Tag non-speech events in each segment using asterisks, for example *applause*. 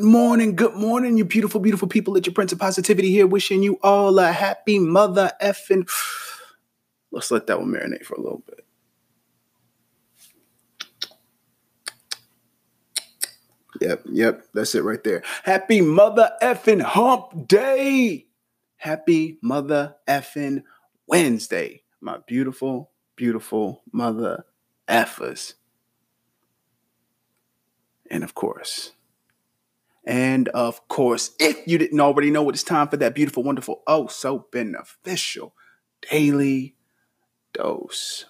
morning, good morning, you beautiful, beautiful people. It's your Prince of Positivity here, wishing you all a happy mother effing. Let's let that one marinate for a little bit. Yep, yep, that's it right there. Happy mother effing hump day. Happy mother effing Wednesday, my beautiful, beautiful mother effers. And of course, and of course, if you didn't already know, it's time for that beautiful, wonderful, oh, so beneficial daily dose.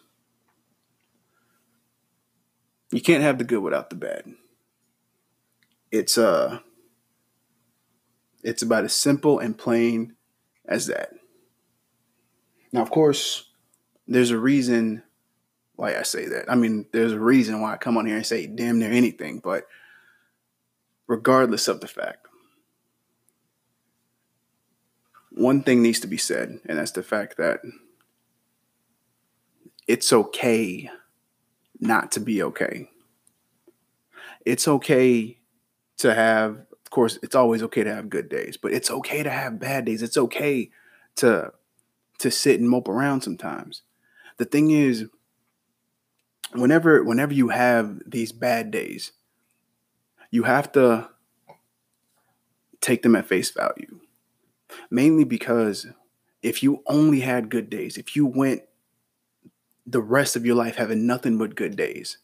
You can't have the good without the bad. It's uh it's about as simple and plain as that. Now, of course, there's a reason why I say that. I mean, there's a reason why I come on here and say damn near anything, but regardless of the fact. One thing needs to be said, and that's the fact that it's okay not to be okay. It's okay to have, of course, it's always okay to have good days, but it's okay to have bad days. It's okay to to sit and mope around sometimes. The thing is, whenever whenever you have these bad days, you have to take them at face value. Mainly because if you only had good days, if you went the rest of your life having nothing but good days,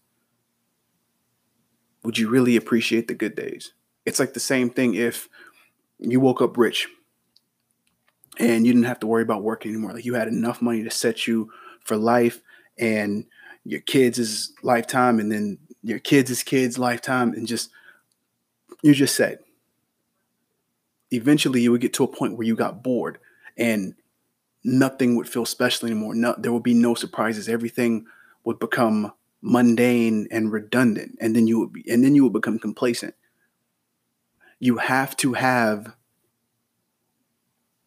would you really appreciate the good days? It's like the same thing if you woke up rich and you didn't have to worry about work anymore. Like you had enough money to set you for life and your kids' lifetime and then your kids' kids' lifetime and just you just said eventually you would get to a point where you got bored and nothing would feel special anymore. No, there would be no surprises. Everything would become mundane and redundant, and then you would be, and then you would become complacent. You have to have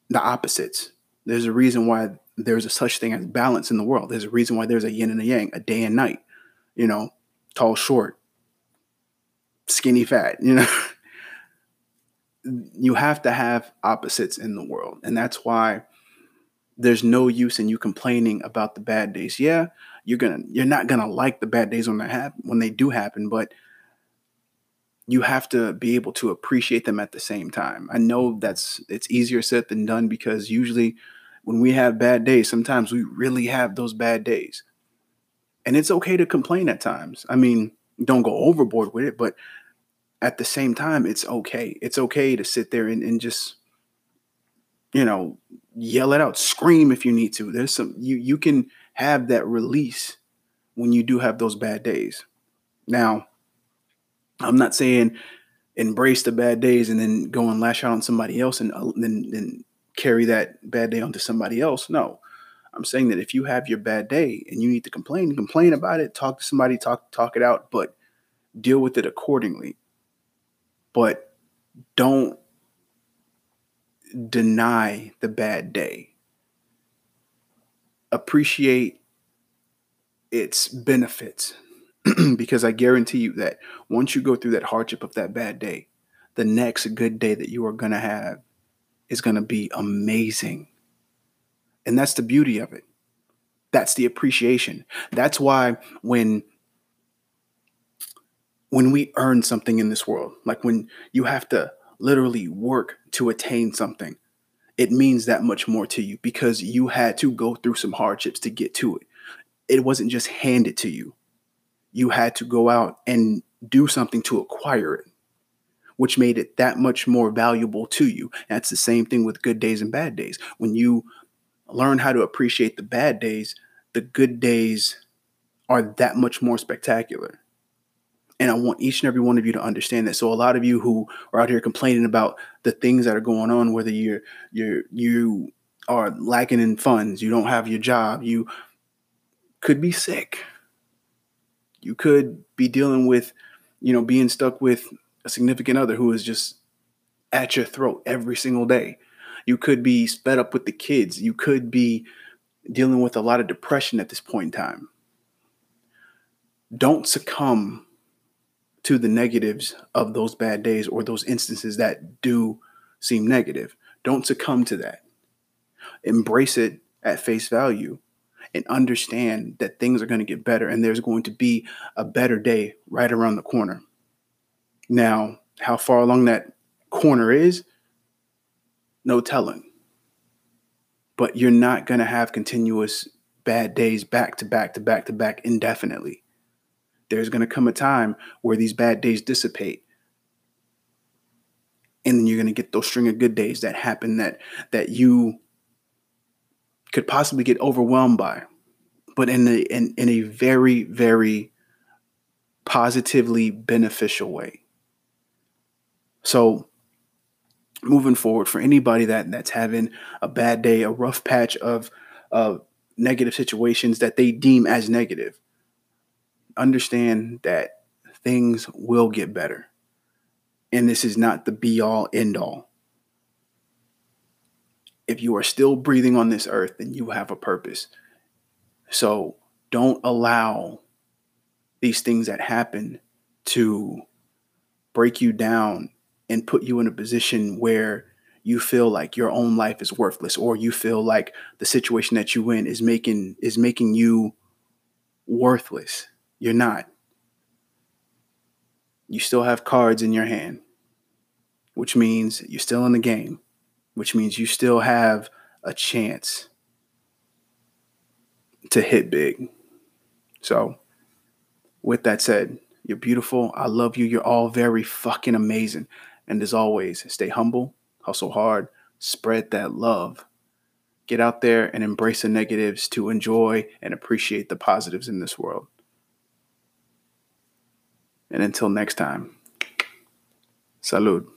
the opposites. There's a reason why there's a such thing as balance in the world. There's a reason why there's a yin and a yang, a day and night. You know, tall, short, skinny, fat. You know. *laughs* you have to have opposites in the world. And that's why there's no use in you complaining about the bad days. Yeah, you're gonna you're not gonna like the bad days when they happen when they do happen, but you have to be able to appreciate them at the same time. I know that's it's easier said than done because usually when we have bad days, sometimes we really have those bad days. And it's okay to complain at times. I mean, don't go overboard with it, but at the same time, it's okay. It's okay to sit there and, and just, you know, yell it out, scream if you need to. There's some you you can have that release when you do have those bad days. Now, I'm not saying embrace the bad days and then go and lash out on somebody else and uh, then then carry that bad day onto somebody else. No. I'm saying that if you have your bad day and you need to complain, complain about it, talk to somebody, talk talk it out, but deal with it accordingly but don't deny the bad day. Appreciate its benefits *clears throat* because I guarantee you that once you go through that hardship of that bad day, the next good day that you are going to have is going to be amazing. And that's the beauty of it. That's the appreciation. That's why when when we earn something in this world, like when you have to literally work to attain something, it means that much more to you because you had to go through some hardships to get to it. It wasn't just handed to you. You had to go out and do something to acquire it, which made it that much more valuable to you. That's the same thing with good days and bad days. When you learn how to appreciate the bad days, the good days are that much more spectacular. And I want each and every one of you to understand that. So a lot of you who are out here complaining about the things that are going on, whether you're you're you are lacking in funds, you don't have your job, you could be sick. You could be dealing with, you know, being stuck with a significant other who is just at your throat every single day. You could be sped up with the kids. You could be dealing with a lot of depression at this point in time. Don't succumb to the negatives of those bad days or those instances that do seem negative. Don't succumb to that. Embrace it at face value and understand that things are going to get better and there's going to be a better day right around the corner. Now, how far along that corner is, no telling. But you're not going to have continuous bad days back to back to back to back indefinitely. There's going to come a time where these bad days dissipate. And then you're going to get those string of good days that happen that that you could possibly get overwhelmed by, but in a in, in a very, very positively beneficial way. So moving forward for anybody that that's having a bad day, a rough patch of of negative situations that they deem as negative, understand that things will get better. And this is not the be all end all. If you are still breathing on this earth, then you have a purpose. So don't allow these things that happen to break you down and put you in a position where you feel like your own life is worthless or you feel like the situation that you're in is making is making you worthless. You're not. You still have cards in your hand which means you're still in the game which means you still have a chance to hit big. So with that said you're beautiful. I love you. You're all very fucking amazing and as always, stay humble, hustle hard, spread that love. Get out there and embrace the negatives to enjoy and appreciate the positives in this world. And until next time, salud.